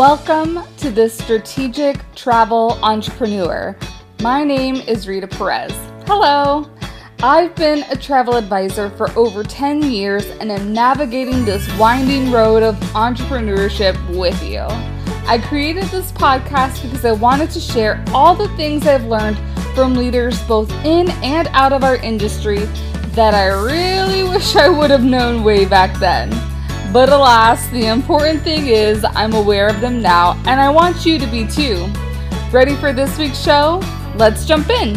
Welcome to the Strategic Travel Entrepreneur. My name is Rita Perez. Hello. I've been a travel advisor for over 10 years and am navigating this winding road of entrepreneurship with you. I created this podcast because I wanted to share all the things I've learned from leaders both in and out of our industry that I really wish I would have known way back then. But alas, the important thing is I'm aware of them now, and I want you to be too. Ready for this week's show? Let's jump in.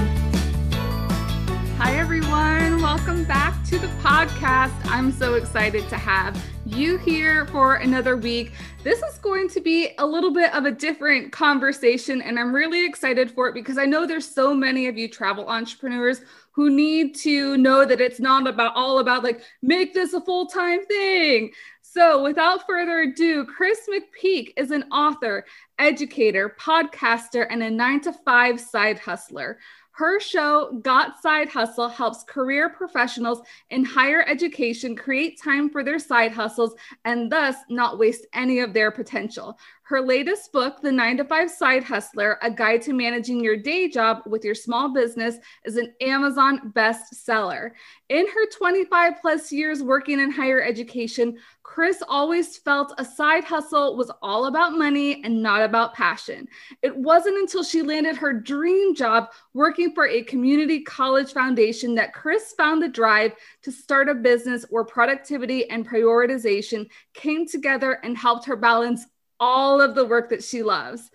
Hi, everyone. Welcome back to the podcast. I'm so excited to have you here for another week. This is going to be a little bit of a different conversation, and I'm really excited for it because I know there's so many of you travel entrepreneurs who need to know that it's not about all about like make this a full-time thing so, without further ado, Kris McPeak is an author, educator, podcaster, and a nine to five side hustler. Her show, Got Side Hustle, helps career professionals in higher education create time for their side hustles and thus not waste any of their potential. Her latest book, The 9 to 5 Side Hustler A Guide to Managing Your Day Job with Your Small Business, is an Amazon bestseller. In her 25 plus years working in higher education, Kris always felt a side hustle was all about money and not about passion. It wasn't until she landed her dream job working for a community college foundation that Kris found the drive to start a business where productivity and prioritization came together and helped her balance all of the work that she loves.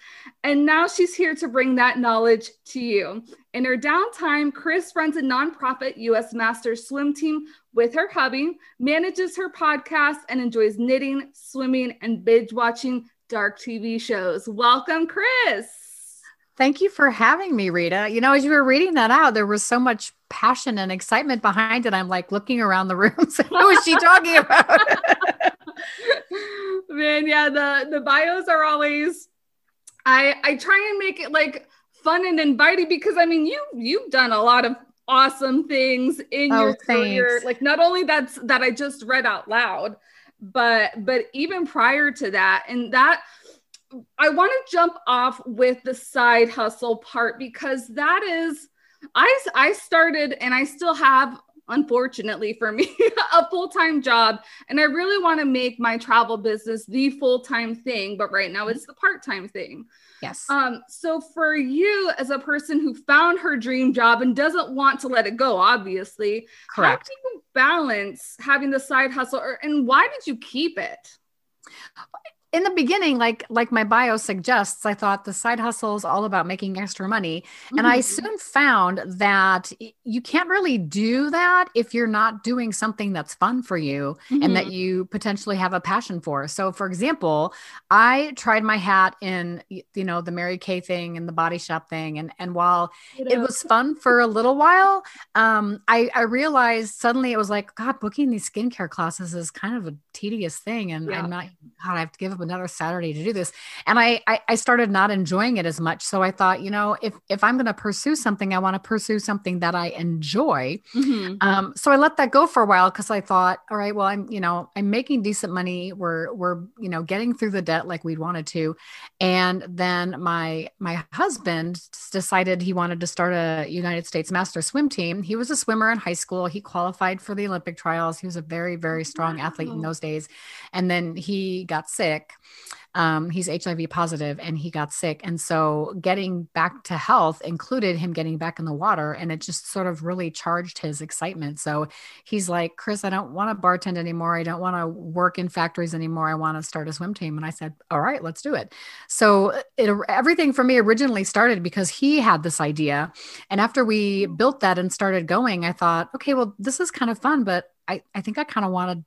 And now she's here to bring that knowledge to you. In her downtime, Kris runs a nonprofit US Masters swim team with her hubby, manages her podcast, and enjoys knitting, swimming, and binge watching dark TV shows. Welcome, Kris. Thank you for having me, Rita. You know, as you were reading that out, there was so much passion and excitement behind it. I'm like looking around the room. Who is she talking about? Man, yeah, the the bios are always I I try and make it like fun and inviting because I mean you you've done a lot of awesome things in oh, your career. Like not only that's that I just read out loud, but but even prior to that and that I want to jump off with the side hustle part because that is I I started and I still have unfortunately for me, a full time job. And I really want to make my travel business the full time thing, but right now it's the part time thing. Yes. Um, so for you as a person who found her dream job and doesn't want to let it go, obviously, correct. How do you balance having the side hustle or, and why did you keep it? In the beginning like like my bio suggests i thought the side hustle is all about making extra money mm-hmm. and i mm-hmm. soon found that you can't really do that if you're not doing something that's fun for you mm-hmm. and that mm-hmm. you potentially have a passion for so for example i tried my hat in you know the mary kay thing and the body shop thing and and while it was fun for a little while um i i realized suddenly it was like god booking these skincare classes is kind of a tedious thing and yeah. i'm not god i have to give up another Saturday to do this. And I, I, I started not enjoying it as much. So I thought, you know, if if I'm going to pursue something, I want to pursue something that I enjoy. Mm-hmm. Um, so I let that go for a while because I thought, all right, well, I'm, you know, I'm making decent money. We're we're, you know, getting through the debt like we'd wanted to. And then my my husband decided he wanted to start a United States master swim team. He was a swimmer in high school. He qualified for the Olympic trials. He was a very, very strong wow. athlete in those days. And then he got sick um, he's HIV positive and he got sick. And so getting back to health included him getting back in the water. And it just sort of really charged his excitement. So he's like, Kris, I don't want to bartend anymore. I don't want to work in factories anymore. I want to start a swim team. And I said, All right, let's do it. So it, everything for me originally started because he had this idea. And after we built that and started going, I thought, okay, well, this is kind of fun, but I, I think I kind of want to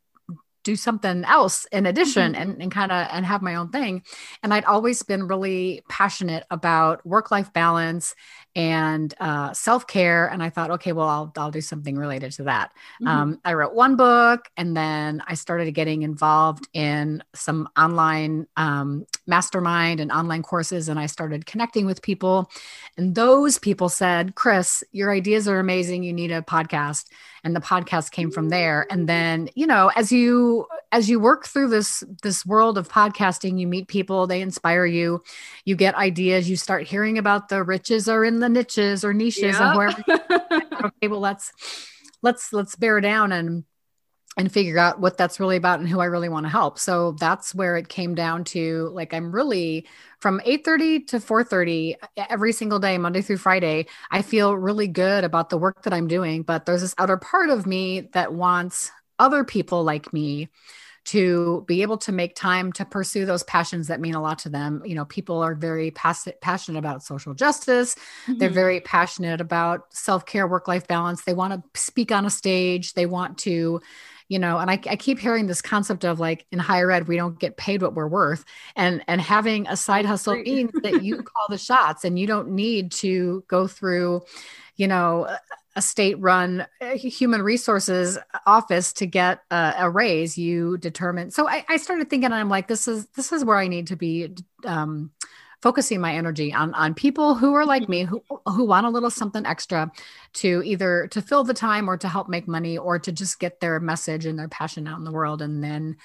do something else in addition mm-hmm. and, and kind of and have my own thing and i'd always been really passionate about work-life balance and uh, self-care and i thought okay well i'll, I'll do something related to that mm-hmm. um, i wrote one book and then i started getting involved in some online um, mastermind and online courses and I started connecting with people. And those people said, Kris, your ideas are amazing. You need a podcast. And the podcast came from there. And then, you know, as you as you work through this this world of podcasting, you meet people, they inspire you, you get ideas, you start hearing about the riches are in the niches or niches and wherever okay, well let's let's let's bear down and and figure out what that's really about and who I really want to help. So that's where it came down to like I'm really from 8:30 to 4:30 every single day Monday through Friday. I feel really good about the work that I'm doing, but there's this other part of me that wants other people like me to be able to make time to pursue those passions that mean a lot to them. You know, people are very pass- passionate about social justice. Mm-hmm. They're very passionate about self care, work life balance. They want to speak on a stage. They want to you know and I, I keep hearing this concept of like in higher ed we don't get paid what we're worth and and having a side hustle means that you call the shots and you don't need to go through you know a state run uh, human resources office to get a, a raise you determine so I, I, started thinking i'm like this is this is where i need to be um, focusing my energy on on people who are like me who who want a little something extra to either to fill the time or to help make money or to just get their message and their passion out in the world and then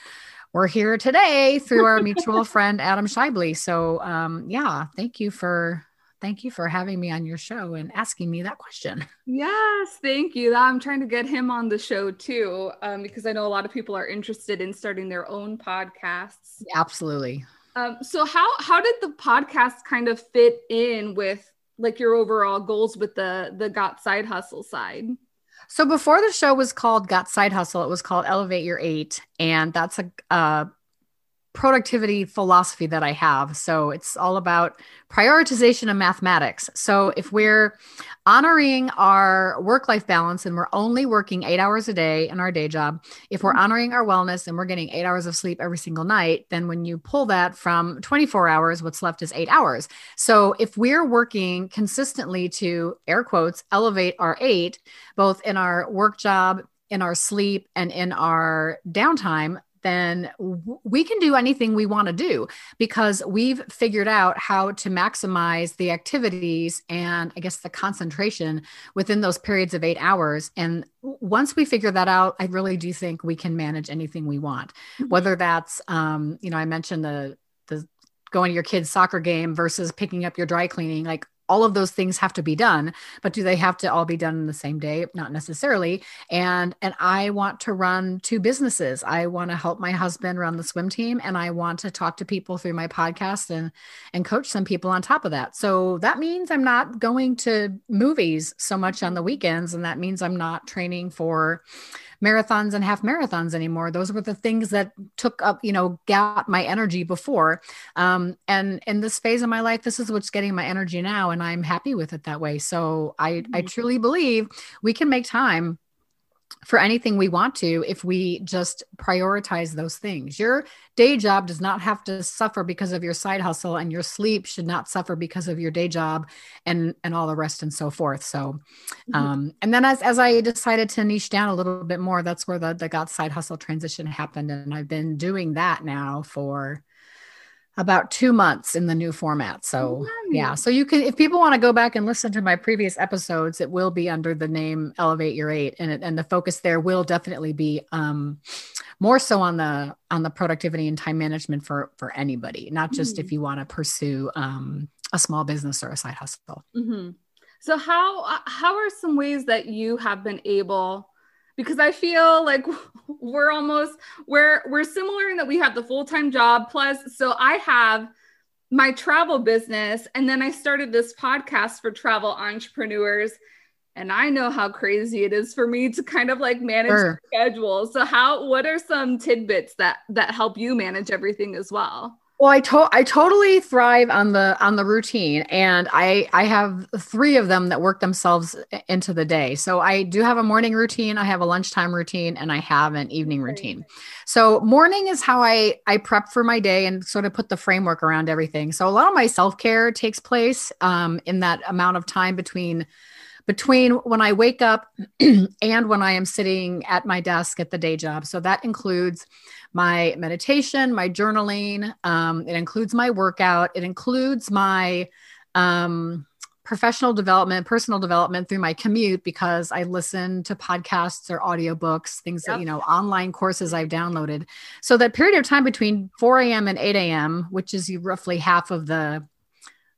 we're here today through our mutual friend Adam Shibely. So um, yeah, thank you for thank you for having me on your show and asking me that question. Yes, thank you. I'm trying to get him on the show too, um, because I know a lot of people are interested in starting their own podcasts. Absolutely. Um, so how how did the podcast kind of fit in with like your overall goals with the the got side hustle side? So before the show was called Got Side Hustle, it was called Elevate Your Eight, and that's a, a productivity philosophy that I have. So it's all about prioritization of mathematics. So if we're honoring our work life balance and we're only working eight hours a day in our day job, if we're mm-hmm. honoring our wellness and we're getting eight hours of sleep every single night, then when you pull that from 24 hours, what's left is eight hours. So if we're working consistently to air quotes, elevate our eight, both in our work job, in our sleep and in our downtime, then we can do anything we want to do because we've figured out how to maximize the activities and I guess the concentration within those periods of eight hours. And once we figure that out, I really do think we can manage anything we want, mm-hmm. whether that's, um, you know, I mentioned the, the going to your kid's soccer game versus picking up your dry cleaning like all of those things have to be done but do they have to all be done in the same day? Not necessarily. And and i want to run two businesses. I want to help my husband run the swim team and i want to talk to people through my podcast and and coach some people on top of that. So that means i'm not going to movies so much on the weekends and that means i'm not training for marathons and half marathons anymore. Those were the things that took up, you know, got my energy before. Um, and in this phase of my life, this is what's getting my energy now, and I'm happy with it that way. So I, I mm-hmm. truly believe we can make time for anything we want to if we just prioritize those things. Your day job does not have to suffer because of your side hustle and your sleep should not suffer because of your day job and and all the rest and so forth. So mm-hmm. um and then as as I decided to niche down a little bit more that's where the the got side hustle transition happened and I've been doing that now for about two months in the new format. So nice. yeah, so you can if people want to go back and listen to my previous episodes, it will be under the name Elevate Your Eight, and it, and the focus there will definitely be um, more so on the on the productivity and time management for for anybody, not just mm if you want to pursue um, a small business or a side hustle. Mm-hmm. So how uh, how are some ways that you have been able because I feel like we're almost we're we're similar in that we have the full-time job plus so I have my travel business and then I started this podcast for travel entrepreneurs and I know how crazy it is for me to kind of like manage sure. schedule. So how what are some tidbits that that help you manage everything as well? Well, I to- I totally thrive on the on the routine, and I I have three of them that work themselves into the day. So I do have a morning routine, I have a lunchtime routine, and I have an evening routine. So morning is how I I prep for my day and sort of put the framework around everything. So a lot of my self care takes place um, in that amount of time between between when I wake up and when I am sitting at my desk at the day job. So that includes my meditation, my journaling, um, it includes my workout, it includes my um, professional development, personal development through my commute because I listen to podcasts or audiobooks, things yep. that, you know, online courses I've downloaded. So that period of time between 4 a.m. and 8 a.m., which is roughly half of the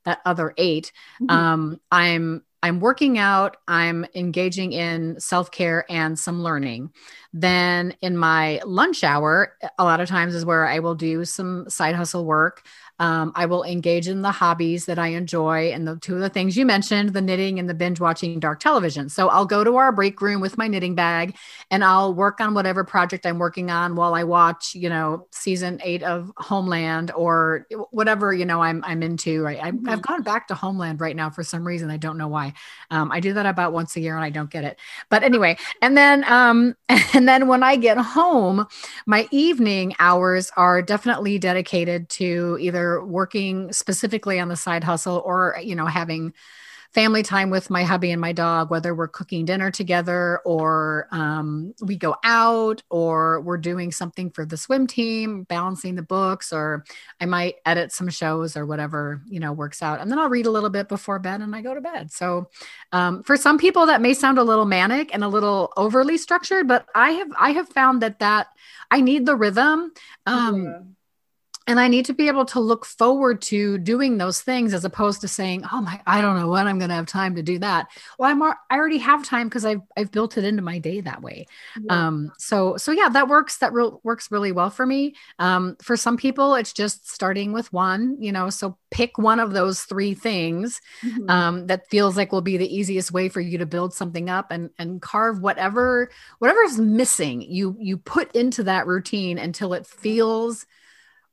that other 8 mm-hmm. um, I'm I'm working out, I'm engaging in self care and some learning. Then in my lunch hour, a lot of times is where I will do some side hustle work. Um, I will engage in the hobbies that I enjoy. And the two of the things you mentioned, the knitting and the binge watching dark television. So I'll go to our break room with my knitting bag and I'll work on whatever project I'm working on while I watch, you know, season eight of Homeland or whatever, you know, I'm, I'm into. Right. I, have mm-hmm. gone back to Homeland right now for some reason. I don't know why. Um, I do that about once a year and I don't get it. But anyway, and then, um, and then when I get home, my evening hours are definitely dedicated to either working specifically on the side hustle or you know having family time with my hubby and my dog, whether we're cooking dinner together or um, we go out or we're doing something for the swim team, balancing the books, or I might edit some shows or whatever, you know, works out. And then I'll read a little bit before bed and I go to bed. So um, for some people that may sound a little manic and a little overly structured, but I have, I have found that that I need the rhythm. Um, yeah and I need to be able to look forward to doing those things as opposed to saying, "Oh my, I don't know when I'm going to have time to do that." Well, I'm I already have time because I've I've built it into my day that way. Yeah. Um, so so yeah, that works. That real works really well for me. Um, for some people, it's just starting with one. You know, so pick one of those three things mm-hmm. um, that feels like will be the easiest way for you to build something up and and carve whatever whatever is missing. You you put into that routine until it feels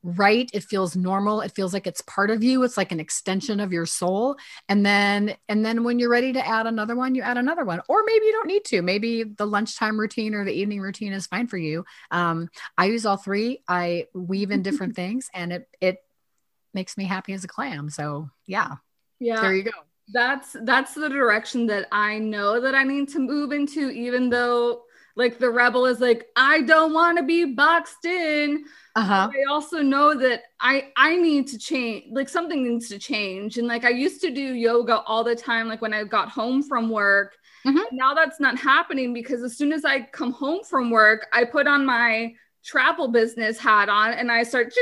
right it feels normal it feels like it's part of you it's like an extension of your soul and then and then when you're ready to add another one you add another one or maybe you don't need to maybe the lunchtime routine or the evening routine is fine for you. Um, i use all three i weave in different things and it it makes me happy as a clam so yeah. Yeah. There you go. That's that's the direction that i know that i need to move into even though like the rebel is like i don't want to be boxed in uh-huh. i also know that i i need to change like something needs to change and like i used to do yoga all the time like when i got home from work mm-hmm. now that's not happening because as soon as i come home from work i put on my travel business hat on and i start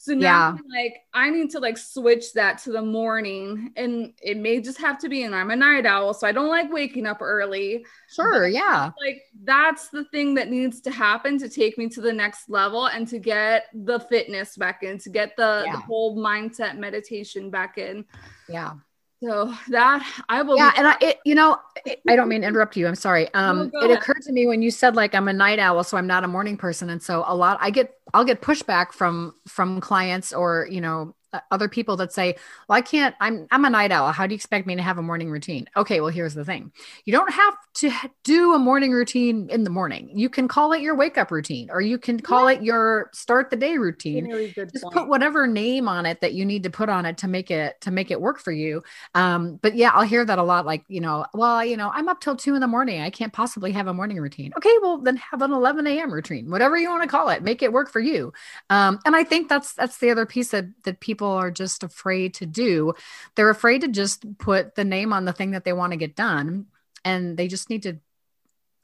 so now yeah. like I need to like switch that to the morning and it may just have to be and I'm a night owl so I don't like waking up early. Sure, but, yeah. Like that's the thing that needs to happen to take me to the next level and to get the fitness back in, to get the, yeah. the whole mindset meditation back in. Yeah. So that I will. Yeah, and I, it, you know, it, I don't mean to interrupt you. I'm sorry. Um, no, it ahead. occurred to me when you said like I'm a night owl, so I'm not a morning person, and so a lot I get I'll get pushback from from clients or you know other people that say, "Well, I can't. I'm I'm a night owl. How do you expect me to have a morning routine?" Okay, well, here's the thing: you don't have to do a morning routine in the morning. You can call it your wake up routine, or you can call yeah. it your start the day routine. Really Just point. put whatever name on it that you need to put on it to make it to make it work for you. Um, but yeah, I'll hear that a lot. Like you know, well, you know, I'm up till two in the morning. I can't possibly have a morning routine. Okay, well then have an 11 a.m. routine, whatever you want to call it. Make it work for you. Um, and I think that's that's the other piece that that people people are just afraid to do. They're afraid to just put the name on the thing that they want to get done. And they just need to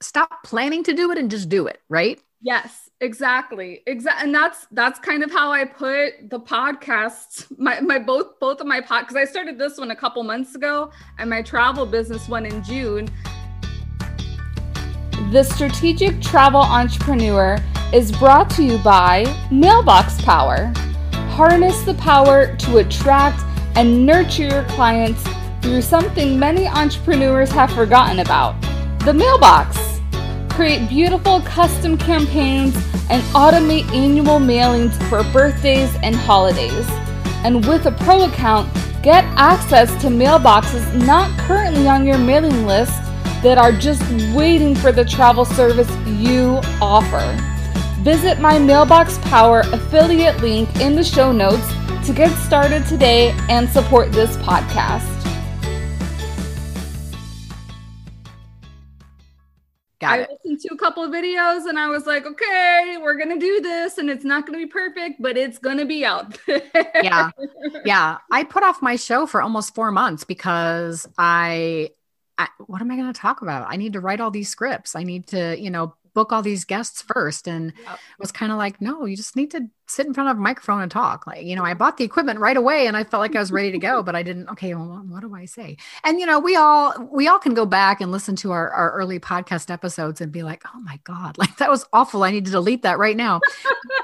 stop planning to do it and just do it, right? Yes, exactly. Exactly. And that's that's kind of how I put the podcast, my my both both of my pod because I started this one a couple months ago and my travel business one in June. The Strategic Travel Entrepreneur is brought to you by Mailbox Power harness the power to attract and nurture your clients through something many entrepreneurs have forgotten about the mailbox. Create beautiful custom campaigns and automate annual mailings for birthdays and holidays. And with a pro account, get access to mailboxes not currently on your mailing list that are just waiting for the travel service you offer. Visit my Mailbox Power affiliate link in the show notes to get started today and support this podcast. Got I it. listened to a couple of videos and I was like, okay, we're gonna do this, and it's not gonna be perfect, but it's gonna be out. Yeah. Yeah. I put off my show for almost four months because I, I what am I going to talk about? I need to write all these scripts. I need to, you know, book all these guests first. And Yep. was kind of like, no, you just need to sit in front of a microphone and talk. Like, you know, I bought the equipment right away and I felt like I was ready to go, but I didn't. Okay, well, what do I say? And you know, we all we all can go back and listen to our, our early podcast episodes and be like, oh my God, like that was awful. I need to delete that right now.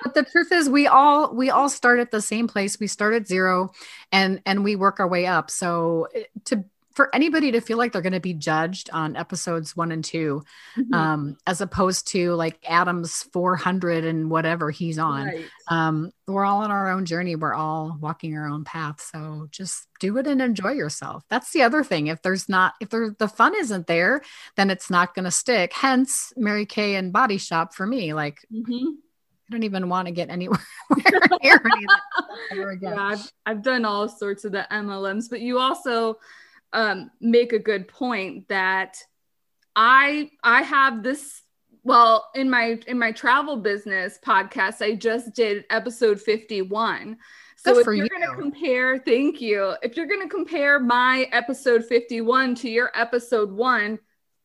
but the truth is we all we all start at the same place. We start at zero and and we work our way up. So eh, to for anybody to feel like they're going to be judged on episodes one and 2 Mhm. um, as opposed to like Adam's 400 and whatever he's on. Right. Um, we're all on our own journey. We're all walking our own path. So just do it and enjoy yourself. That's the other thing. If there's not, if there, the fun isn't there, then it's not going to stick. Hence, Mary Kay and Body Shop for me. Like, Mhm. I don't even want to get anywhere near any of that ever again. Yeah, I've, I've done all sorts of the MLMs, but you also um, make a good point that I I have this well in my in my travel business podcast I just did episode 51. So Good if you're you. going to compare, thank you. If you're going to compare my episode 51 to your episode 1,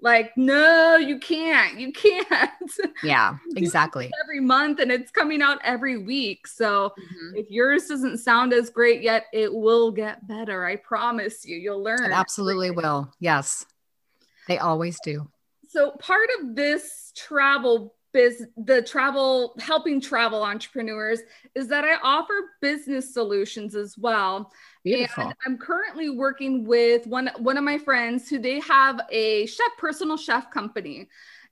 like no, you can't. You can't. Yeah, exactly. every month and it's coming out every week. So Mhm. if yours doesn't sound as great yet, it will get better. I promise you. You'll learn. It absolutely will. Yes, they always do. So part of this travel biz the travel helping travel entrepreneurs is that I offer business solutions as well. Beautiful. And I'm currently working with one one of my friends who they have a chef personal chef company.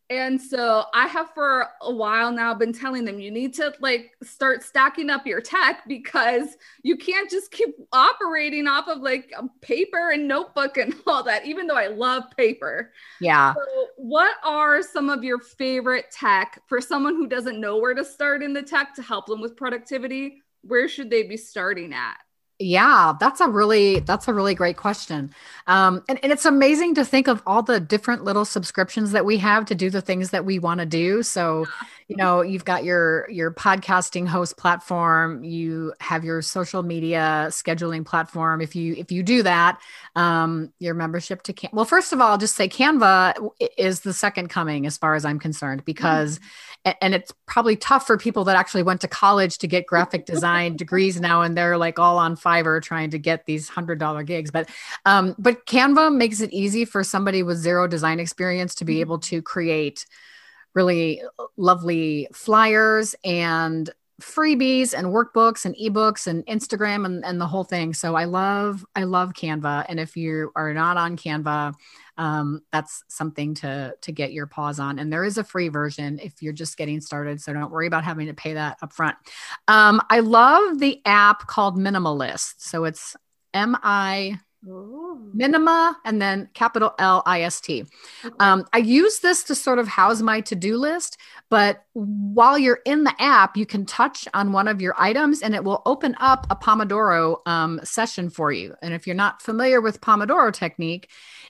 And so I have for a while now been telling them you need to like start stacking up your tech because you can't just keep operating off of like paper and notebook and all that, even though I love paper. yeah. So, what are some of your favorite tech for someone who doesn't know where to start in the tech to help them with productivity? Where should they be starting at? Yeah, that's a really that's a really great question. Um, and, and it's amazing to think of all the different little subscriptions that we have to do the things that we want to do. So, you know, you've got your your podcasting host platform, you have your social media scheduling platform. If you if you do that, um, your membership to Can- well, first of all, I'll just say Canva is the second coming as far as I'm concerned because a- and it's probably tough for people that actually went to college to get graphic design degrees now and they're like all on fiverr trying to get these hundred dollar gigs. But um but canva makes it easy for somebody with zero design experience to be able to create really lovely flyers and freebies and workbooks and ebooks and instagram and, and the whole thing. So i love i love canva. And if you are not on canva um, that's something to to get your paws on. And there is a free version if you're just getting started so don't worry about having to pay that up front um, i love the app called minimalist. So it's m-i minima and then capital l-i-s-t um, i use this to sort of house my to-do list but while you're in the app you can touch on one of your items and it will open up a pomodoro um, session for you. And if you're not familiar with pomodoro technique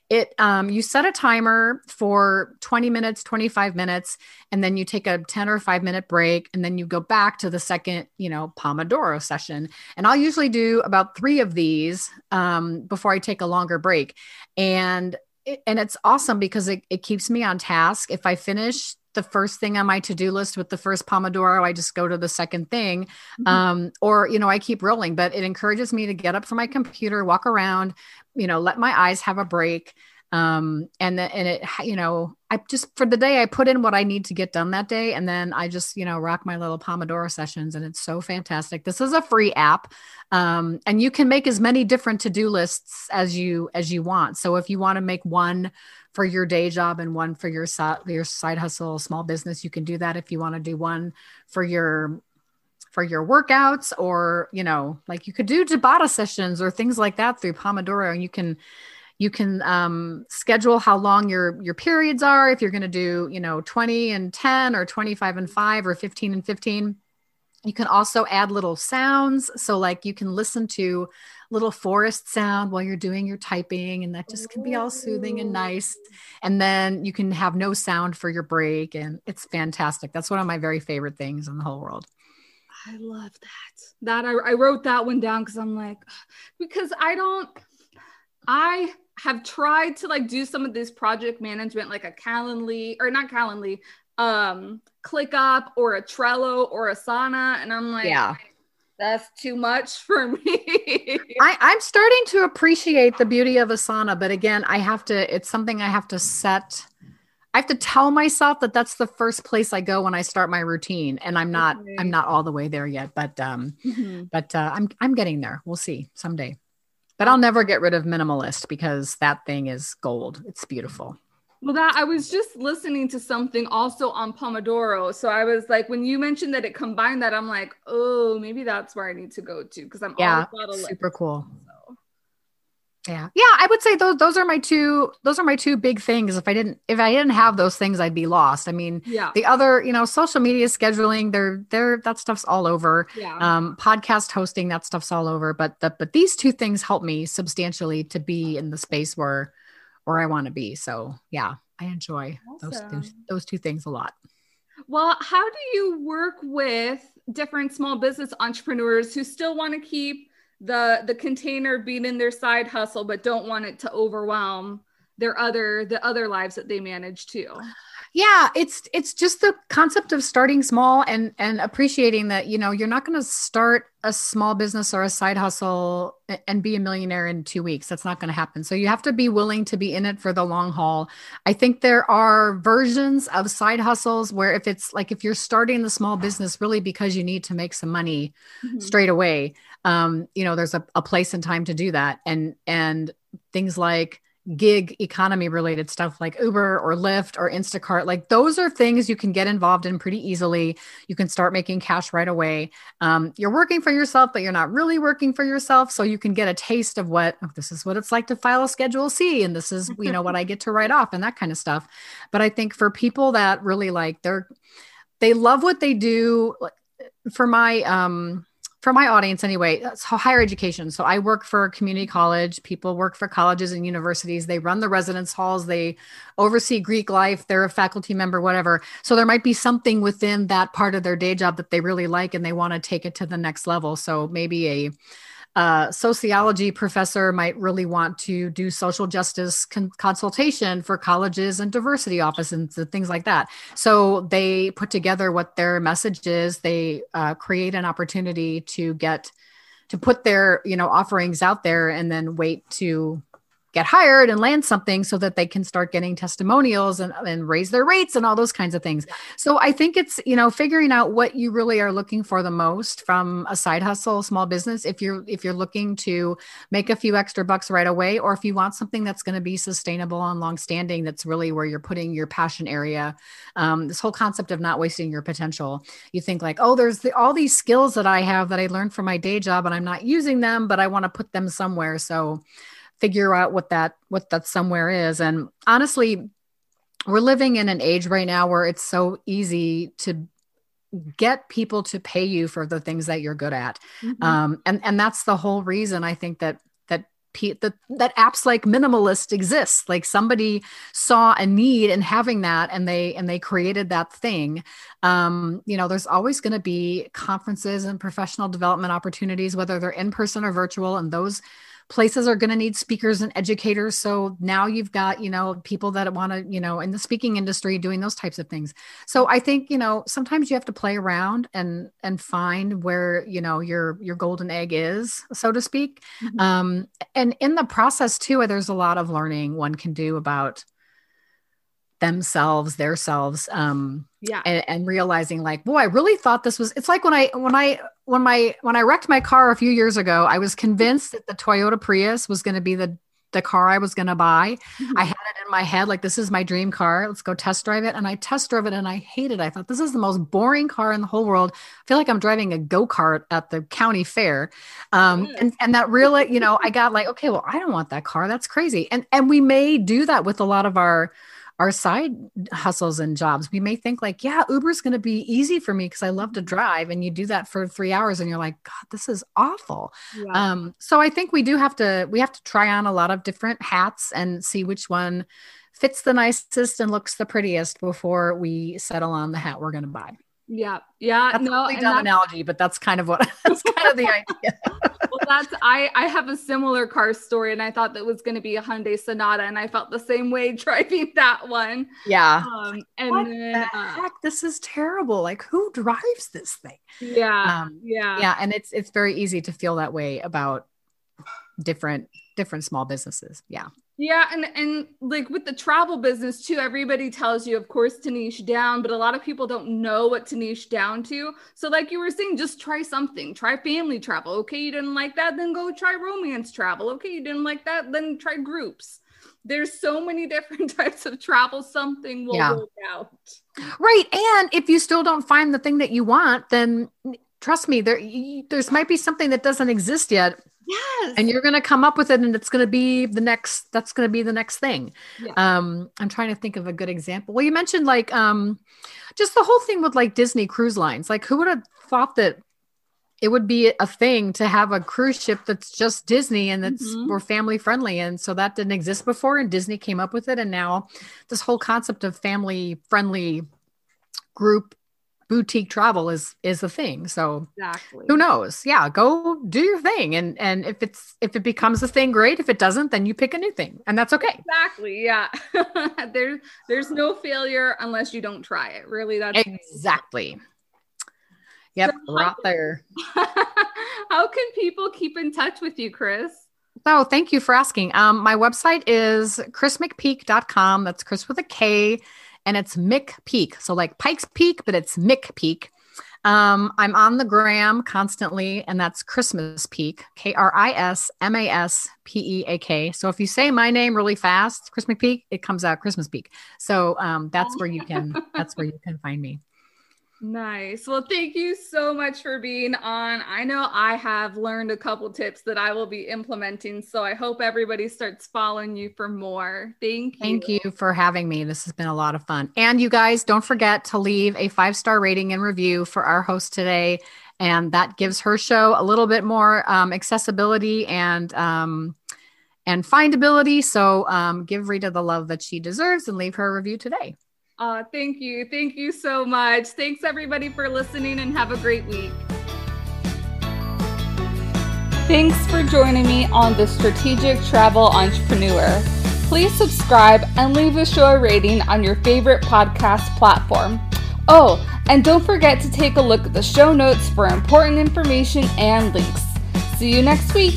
it um, you set a timer for 20 minutes 25 minutes and then you take a 10 or 5 minute break and then you go back to the second you know pomodoro session. And i'll usually do about three of these um, before i take a longer break. And and it's awesome because it, it keeps me on task. If i finish the first thing on my to-do list with the first pomodoro i just go to the second thing. Mhm. um, or you know i keep rolling but it encourages me to get up from my computer walk around you know let my eyes have a break um, and then and it you know i just for the day i put in what i need to get done that day and then i just you know rock my little pomodoro sessions and it's so fantastic. This is a free app um, and you can make as many different to-do lists as you as you want. So if you want to make one for your day job and one for your side your side hustle small business you can do that. If you want to do one for your for your workouts or you know like you could do tabata sessions or things like that through pomodoro and you can you can um, schedule how long your your periods are if you're going to do you know 20 and 10 or 25 and 5 or 15 and 15 You can also add little sounds. So, like, you can listen to little forest sound while you're doing your typing, and that just can be all soothing and nice. And then you can have no sound for your break, and it's fantastic. That's one of my very favorite things in the whole world. I love that. That I, I wrote that one down because I'm like, because I don't, I have tried to like do some of this project management, like a Calendly or not Calendly, um, ClickUp or a Trello or Asana, and I'm like, yeah. That's too much for me. I, I'm starting to appreciate the beauty of Asana, but again, I have to, it's something I have to set I have to tell myself that that's the first place I go when I start my routine, and I'm not okay. I'm not all the way there yet, but um, mm-hmm. but uh, I'm I'm getting there. We'll see someday. But I'll never get rid of minimalist because that thing is gold. It's beautiful. Well, that I was just listening to something also on Pomodoro. So I was like, when you mentioned that it combined that, I'm like, oh, maybe that's where I need to go to because I'm yeah, super cool. Yeah, yeah, I would say those those are my two those are my two big things. If I didn't if I didn't have those things, I'd be lost. I mean, yeah, the other you know social media scheduling, they're they're that stuff's all over. Yeah, um, podcast hosting, that stuff's all over. But the but these two things help me substantially to be in the space where where I want to be. So yeah, I enjoy awesome. those, those those two things a lot. Well, how do you work with different small business entrepreneurs who still want to keep the the container being in their side hustle but don't want it to overwhelm their other the other lives that they manage too? Yeah it's it's just the concept of starting small and and appreciating that you know you're not going to start a small business or a side hustle and be a millionaire in two weeks. That's not going to happen. So you have to be willing to be in it for the long haul. I think there are versions of side hustles where if it's like if you're starting the small business really because you need to make some money mm-hmm. straight away um, you know there's a, a place and time to do that. And and things like gig economy related stuff like Uber or Lyft or Instacart. Like those are things you can get involved in pretty easily. You can start making cash right away. Um, you're working for yourself, but you're not really working for yourself. So you can get a taste of what oh, this is what it's like to file a Schedule C, and this is you know what I get to write off and that kind of stuff. But I think for people that really like they're they love what they do. For my um for my audience anyway so higher education. So i work for community college. People work for colleges and universities. They run the residence halls. They oversee greek life. They're a faculty member whatever. So there might be something within that part of their day job that they really like and they want to take it to the next level. So maybe a uh, sociology professor might really want to do social justice con- consultation for colleges and diversity offices and things like that. So they put together what their message is. They uh, create an opportunity to get to put their you know offerings out there and then wait to get hired and land something so that they can start getting testimonials and, and raise their rates and all those kinds of things. So I think it's, you know, figuring out what you really are looking for the most from a side hustle, small business. If you're if you're looking to make a few extra bucks right away, or if you want something that's going to be sustainable and long standing, that's really where you're putting your passion area. Um, this whole concept of not wasting your potential. You think like, oh, there's the, all these skills that I have that I learned from my day job and I'm not using them, but I want to put them somewhere. So figure out what that what that somewhere is. And honestly we're living in an age right now where it's so easy to get people to pay you for the things that you're good at. Mm-hmm. um, and and that's the whole reason i think that that that that apps like minimalist exists like somebody saw a need in having that and they and they created that thing. Um, you know there's always going to be conferences and professional development opportunities whether they're in person or virtual and those places are going to need speakers and educators. So now you've got you know people that want to you know in the speaking industry doing those types of things. So i think you know sometimes you have to play around and and find where you know your your golden egg is so to speak. Mm-hmm. um and in the process too there's a lot of learning one can do about themselves their selves. Um yeah. and, and, realizing like boy i really thought this was it's like when i when i when my when i wrecked my car a few years ago i was convinced that the toyota prius was going to be the the car i was going to buy. Mm-hmm. i had it in my head like this is my dream car. Let's go test drive it. And i test drove it and i hated it. I thought this is the most boring car in the whole world. I feel like i'm driving a go-kart at the county fair. Um, mm. and and that really you know i got like okay well i don't want that car. That's crazy. And and we may do that with a lot of our our side hustles and jobs. We may think like, yeah, Uber's going to be easy for me because I love to drive. And you do that for three hours and you're like, God, this is awful. Yeah. Um, so I think we do have to, we have to try on a lot of different hats and see which one fits the nicest and looks the prettiest before we settle on the hat we're going to buy. Yeah. Yeah. That's no, a dumb analogy, but that's kind of what that's kind of the idea. well, that's I I have a similar car story and I thought that was going to be a Hyundai Sonata and I felt the same way driving that one. Yeah. Um, and what then, the uh, heck, this is terrible. Like who drives this thing? Yeah. Um, yeah. Yeah, and it's it's very easy to feel that way about different different small businesses. Yeah. Yeah, and and like with the travel business too, everybody tells you, of course, to niche down, but a lot of people don't know what to niche down to. So, like you were saying, just try something. Try family travel. Okay, you didn't like that, then go try romance travel. Okay, you didn't like that, then try groups. There's so many different types of travel. Something will yeah. work out. Right, and if you still don't find the thing that you want, then trust me, there there's might be something that doesn't exist yet Yes. And you're going to come up with it and it's going to be the next that's going to be the next thing. Yeah. Um I'm trying to think of a good example. Well, you mentioned like um just the whole thing with like Disney cruise lines. Like who would have thought that it would be a thing to have a cruise ship that's just Disney and that's mm-hmm. more family friendly. And so that didn't exist before and Disney came up with it and now this whole concept of family friendly group boutique travel is is a thing. So exactly. who knows? Yeah go do your thing. And and if it's if it becomes a thing great. If it doesn't then you pick a new thing and that's okay. Exactly yeah. There's there's no failure unless you don't try it. Really that's exactly. Yep so right there. how can people keep in touch with you Kris? Oh, thank you for asking. Um, my website is krismcpeak.com. That's Kris with a K and it's Mick Peak. So like Pikes Peak, but it's Mick Peak. Um, I'm on the gram constantly, and that's Christmas Peak, K R I S M A S P E A K. So if you say my name really fast, Christmas Peak, it comes out Christmas Peak. So um, that's where you can that's where you can find me. Nice. Well, thank you so much for being on. I know I have learned a couple tips that I will be implementing. So I hope everybody starts following you for more. Thank you. Thank you for having me. This has been a lot of fun. And you guys, don't forget to leave a five star rating and review for our host today. And that gives her show a little bit more um, accessibility and, um, and findability. So um, give Rita the love that she deserves and leave her a review today. Uh, thank you. Thank you so much. Thanks, everybody, for listening and have a great week. Thanks for joining me on The Strategic Travel Entrepreneur. Please subscribe and leave a show a rating on your favorite podcast platform. Oh, and don't forget to take a look at the show notes for important information and links. See you next week.